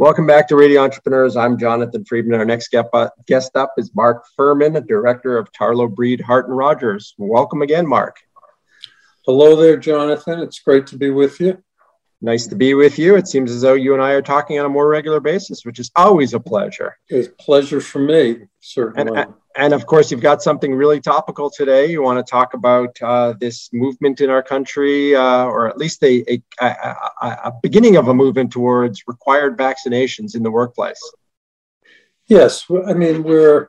Welcome back to Radio Entrepreneurs. I'm Jonathan Freedman. Our next guest up is Mark Furman, a Director of Tarlow Breed Hart and Rodgers. Welcome again, Mark. Hello there, Jonathan. It's great to be with you. Nice to be with you. It seems as though you and I are talking on a more regular basis, which is always a pleasure. It's a pleasure for me, certainly. And, and of course, you've got something really topical today. You want to talk about uh, this movement in our country, uh, or at least a, a, a, a, beginning of a movement towards required vaccinations in the workplace. Yes. I mean, we're,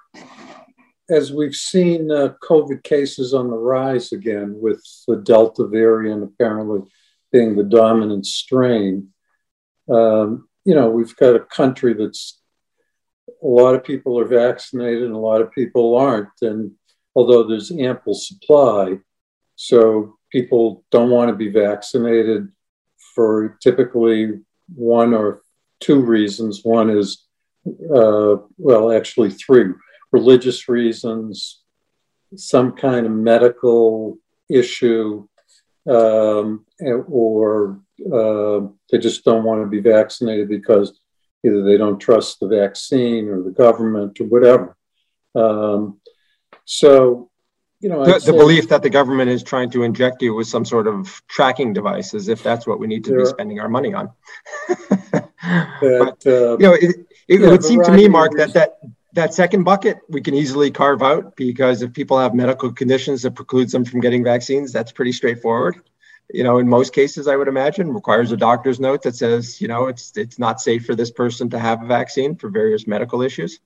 as we've seen uh, COVID cases on the rise again with the Delta variant apparently being the dominant strain. Um, you know, we've got a country that's a lot of people are vaccinated and a lot of people aren't. And although there's ample supply, so people don't want to be vaccinated for typically one or two reasons. One is, uh, well, actually three religious reasons, some kind of medical issue, um, or uh, they just don't want to be vaccinated because either they don't trust the vaccine or the government or whatever. Um, so, you know, the, the, belief that the government is trying to inject you with some sort of tracking device, as if that's what we need to be spending our money on. that, but, uh, you know, it, it yeah, would seem to me, Mark, that that that second bucket we can easily carve out because if people have medical conditions that precludes them from getting vaccines, that's pretty straightforward you know, in most cases, I would imagine requires a doctor's note that says, you know, it's it's not safe for this person to have a vaccine for various medical issues.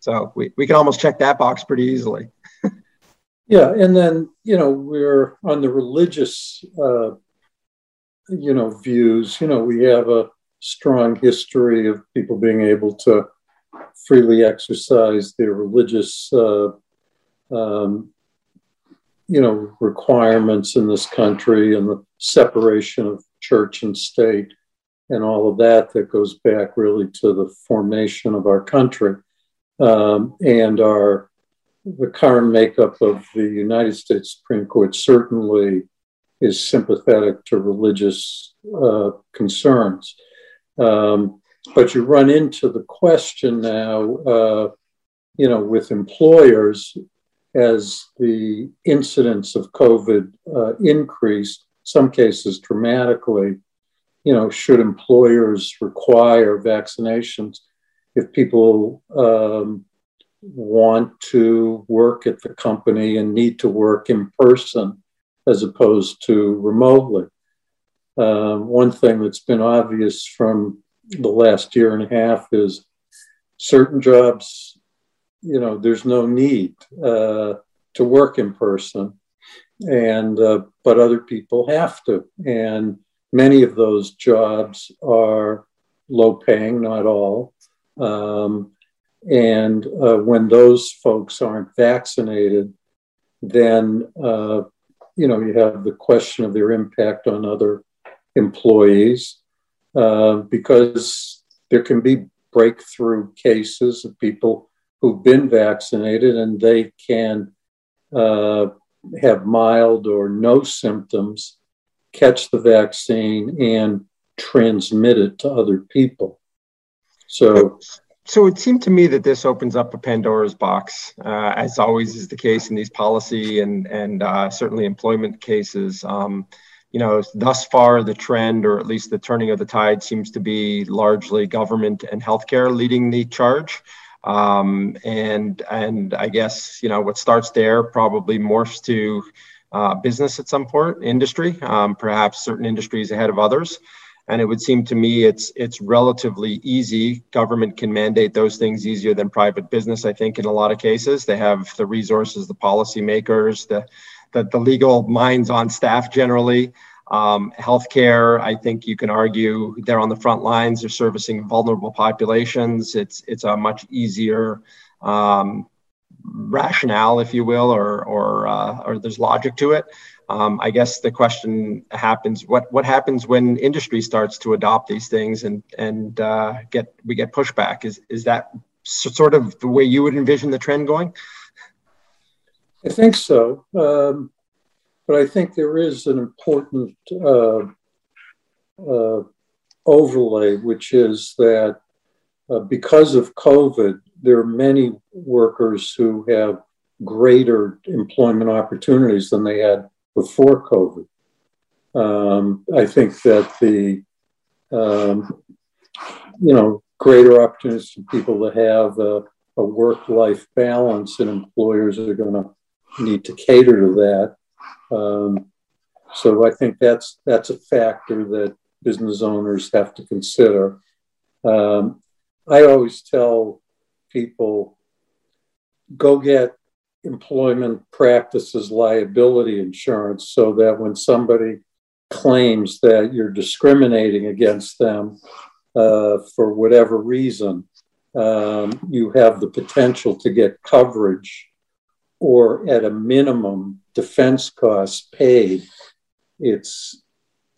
So we, we can almost check that box pretty easily. yeah, and then you know we're on the religious, uh, you know, views. You know, we have a strong history of people being able to freely exercise their religious uh, um, you know, requirements in this country and the separation of church and state and all of that that goes back really to the formation of our country um, and our the current makeup of the United States Supreme Court certainly is sympathetic to religious uh, concerns. Um, but you run into the question now, uh, you know, with employers as the incidence of COVID uh, increased, some cases dramatically, you know, should employers require vaccinations if people um, want to work at the company and need to work in person as opposed to remotely? Um, one thing that's been obvious from the last year and a half is certain jobs you know, there's no need uh, to work in person, and uh, but other people have to, and many of those jobs are low paying, not all. Um, and uh, when those folks aren't vaccinated, then uh, you know you have the question of their impact on other employees, uh, because there can be breakthrough cases of people who've been vaccinated and they can uh, have mild or no symptoms, catch the vaccine, and transmit it to other people. So, so it seemed to me that this opens up a Pandora's box, uh, as always is the case in these policy and and uh, certainly employment cases. Um, you know, thus far the trend, or at least the turning of the tide, seems to be largely government and healthcare leading the charge. Um, and and I guess you know what starts there probably morphs to uh, business at some point, industry, um, perhaps certain industries ahead of others. And it would seem to me it's it's relatively easy. Government can mandate those things easier than private business. I think in a lot of cases they have the resources, the policymakers, the the, the legal minds on staff generally. Um, healthcare, I think you can argue they're on the front lines. They're servicing vulnerable populations. It's it's a much easier um, rationale, if you will, or or uh, or there's logic to it. Um, I guess the question happens: what what happens when industry starts to adopt these things and and uh, get we get pushback? Is is that sort of the way you would envision the trend going? I think so. Um, but I think there is an important uh, uh, overlay, which is that uh, because of COVID, there are many workers who have greater employment opportunities than they had before COVID. Um, I think that the um, you know greater opportunities for people to have a, a work-life balance, and employers are going to need to cater to that. Um, so I think that's that's a factor that business owners have to consider. Um, I always tell people go get employment practices liability insurance so that when somebody claims that you're discriminating against them uh, for whatever reason, um, you have the potential to get coverage or at a minimum defense costs paid. It's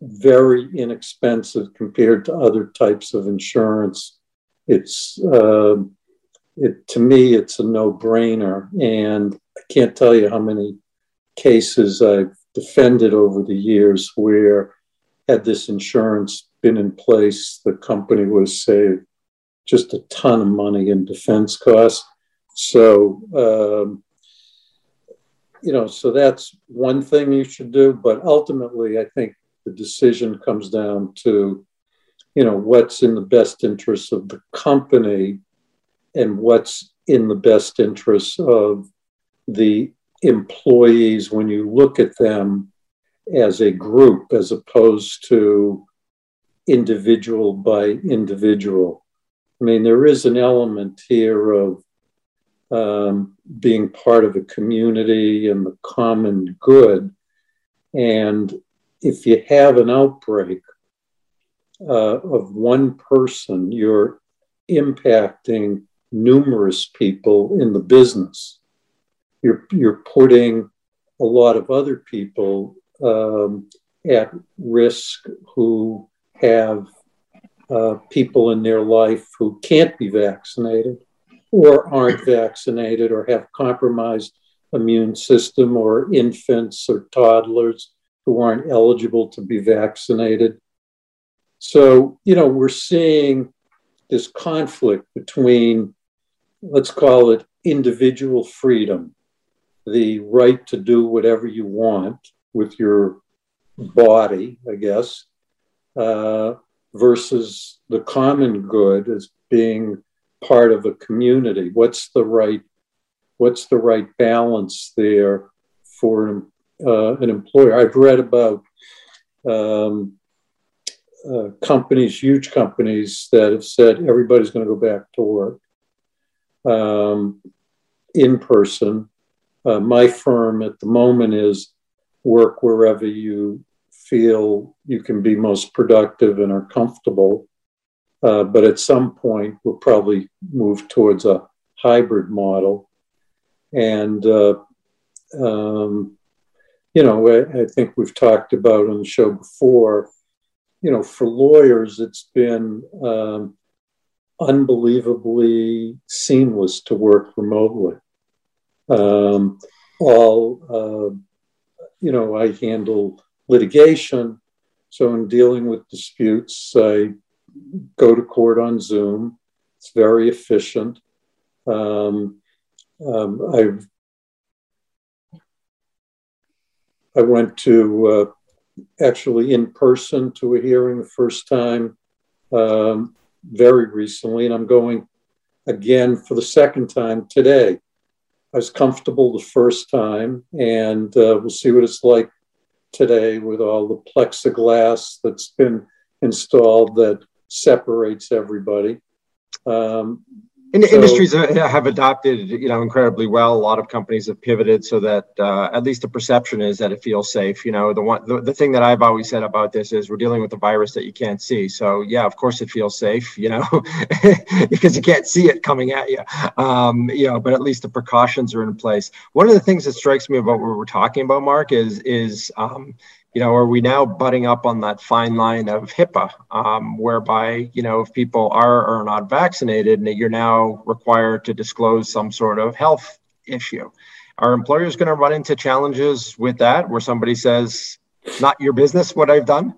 very inexpensive compared to other types of insurance. It's uh, it to me, it's a no-brainer, and I can't tell you how many cases I've defended over the years where, had this insurance been in place, the company would have saved just a ton of money in defense costs. So, um, you know, so that's one thing you should do. But ultimately, I think the decision comes down to, you know, what's in the best interest of the company and what's in the best interest of the employees when you look at them as a group as opposed to individual by individual. I mean, there is an element here of um, being part of a community and the common good. And if you have an outbreak uh, of one person, you're impacting numerous people in the business. You're, you're putting a lot of other people um, at risk who have uh, people in their life who can't be vaccinated or aren't vaccinated or have compromised immune system or infants or toddlers who aren't eligible to be vaccinated. So, you know, we're seeing this conflict between let's call it individual freedom, the right to do whatever you want with your body, I guess, uh, versus the common good as being part of a community. What's the right What's the right balance there for an, uh, an employer? I've read about um, uh, companies, huge companies, that have said everybody's going to go back to work um, in person. Uh, my firm at the moment is work wherever you feel you can be most productive and are comfortable. Uh, but at some point, we'll probably move towards a hybrid model. And, uh, um, you know, I, I, think we've talked about on the show before, you know, for lawyers, it's been um, unbelievably seamless to work remotely. Um, all, uh, you know, I handle litigation. So in dealing with disputes, I go to court on Zoom. It's very efficient. Um, um, I've I went to uh, actually in person to a hearing the first time um, very recently, and I'm going again for the second time today. I was comfortable the first time, and uh, we'll see what it's like today with all the plexiglass that's been installed that separates everybody. Um, in so, industries have adopted, you know, incredibly well. A lot of companies have pivoted so that uh, at least the perception is that it feels safe. You know, the one the, the thing that I've always said about this is we're dealing with a virus that you can't see. So yeah, of course it feels safe. You know, because you can't see it coming at you. Um, you know, but at least the precautions are in place. One of the things that strikes me about what we're talking about, Mark, is is um, you know, are we now butting up on that fine line of HIPAA, um, whereby, you know, if people are or are not vaccinated, you're now required to disclose some sort of health issue? Are employers going to run into challenges with that where somebody says, not your business what I've done?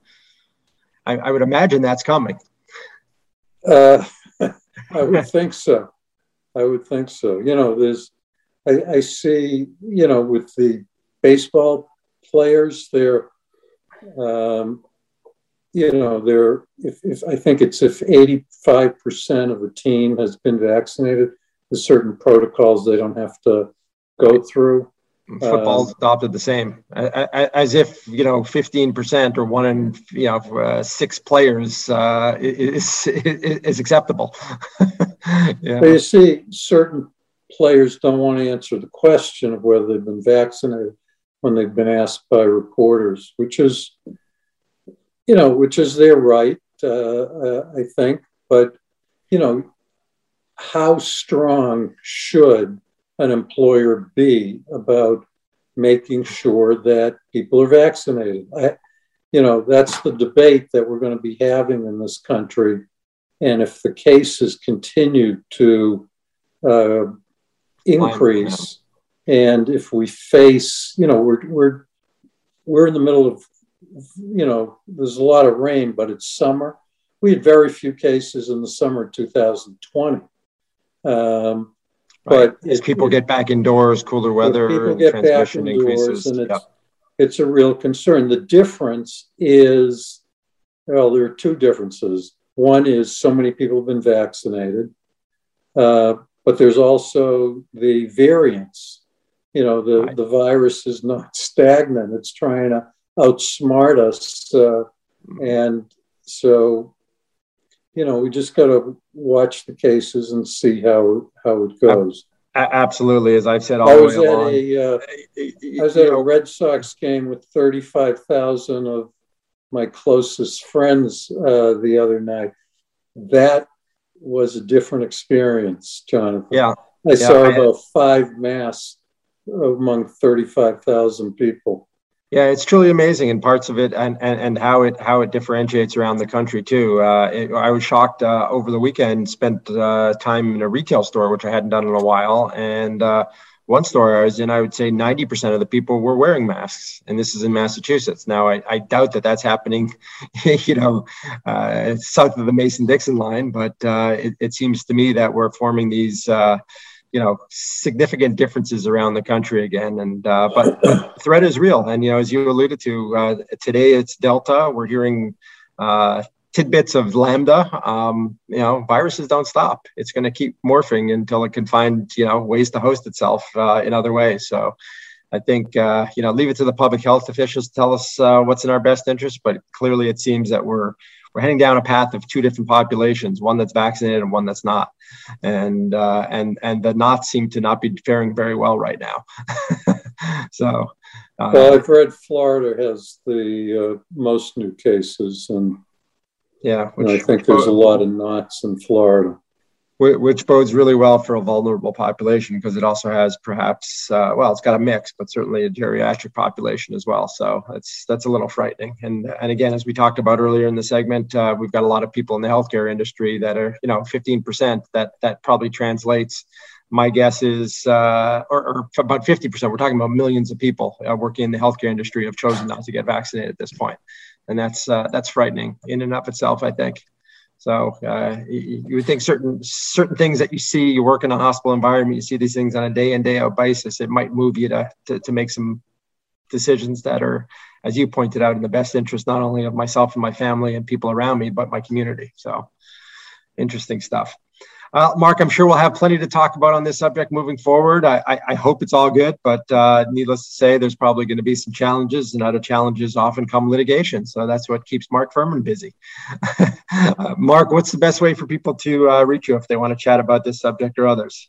I, I would imagine that's coming. Uh, I would think so. I would think so. You know, there's, I, I see, you know, with the baseball players, they're, um, you know, they're, if, if I think it's if 85% of the team has been vaccinated, there's certain protocols they don't have to go through. Football's um, adopted the same, as if you know, fifteen percent or one in you know uh, six players uh, is, is acceptable. yeah. But you see, certain players don't want to answer the question of whether they've been vaccinated when they've been asked by reporters, which is, you know, which is their right, uh, uh I think. But you know, how strong should an employer be about making sure that people are vaccinated? I, you know, that's the debate that we're going to be having in this country. And if the cases continue to uh, increase, and if we face, you know, we're, we're, we're in the middle of, you know, there's a lot of rain, but it's summer. We had very few cases in the summer of 2020. Um, but as people get back indoors, cooler weather, people get transmission back indoors, increases. And it's, it's a real concern. The difference is, well, there are two differences. One is so many people have been vaccinated, uh, but there's also the variants. You know, the, right. the virus is not stagnant, it's trying to outsmart us. Uh, and so you know, we just got to watch the cases and see how how it goes. Absolutely, as I've said all I was the way along. A, uh, I was at a Red Sox game with thirty-five thousand of my closest friends uh, the other night. That was a different experience, Jonathan. Yeah, I yeah, saw I about five masks among thirty-five thousand people. Yeah, it's truly amazing in parts of it, and, and, and how it how it differentiates around the country too. Uh, it, I was shocked uh, over the weekend. Spent uh, time in a retail store, which I hadn't done in a while, and uh, one store I was in, I would say ninety percent of the people were wearing masks, and this is in Massachusetts. Now, I, I doubt that that's happening, you know, uh, south of the Mason Dixon line, but uh, it, it, seems to me that we're forming these you know significant differences around the country again. And uh, but threat is real. And you know as you alluded to uh, today it's delta. We're hearing uh, tidbits of lambda. Um, you know viruses don't stop. It's going to keep morphing until it can find you know ways to host itself uh, in other ways. So I think uh, you know leave it to the public health officials to tell us uh, what's in our best interest, but clearly it seems that we're we're heading down a path of two different populations, one that's vaccinated and one that's not, and uh, and and the not seem to not be faring very well right now. so, uh, well, I've read Florida has the uh, most new cases, and yeah, which, and I think there's a lot of knots in Florida which bodes really well for a vulnerable population because it also has perhaps uh, well it's got a mix but certainly a geriatric population as well. So that's that's a little frightening. And and again as we talked about earlier in the segment uh, we've got a lot of people in the healthcare industry that are you know 15% that that probably translates my guess is uh, or, or, about 50% we're talking about millions of people uh, working in the healthcare industry have chosen not to get vaccinated at this point. And that's uh, that's frightening in and of itself i think so uh, you, would think certain certain things that you see, you work in a hospital environment, you see these things on a day in day out basis. It might move you to, to to make some decisions that are, as you pointed out, in the best interest not only of myself and my family and people around me, but my community. So interesting stuff. Uh, Mark, I'm sure we'll have plenty to talk about on this subject moving forward. I, I, I hope it's all good, but uh, needless to say, there's probably going to be some challenges, and out of challenges often come litigation. So that's what keeps Mark Furman busy. uh, Mark, what's the best way for people to uh, reach you if they want to chat about this subject or others?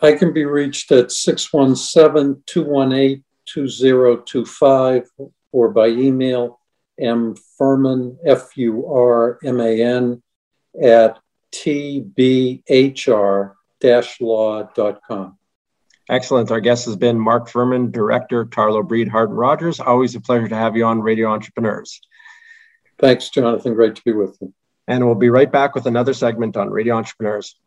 I can be reached at 617 218 2025 or by email mfurman, F U R M A N, at tbhr-law.com. Excellent. Our guest has been Mark Furman, Director, Tarlow Breed Hart and Rodgers. Always a pleasure to have you on Radio Entrepreneurs. Thanks, Jonathan. Great to be with you. And we'll be right back with another segment on Radio Entrepreneurs.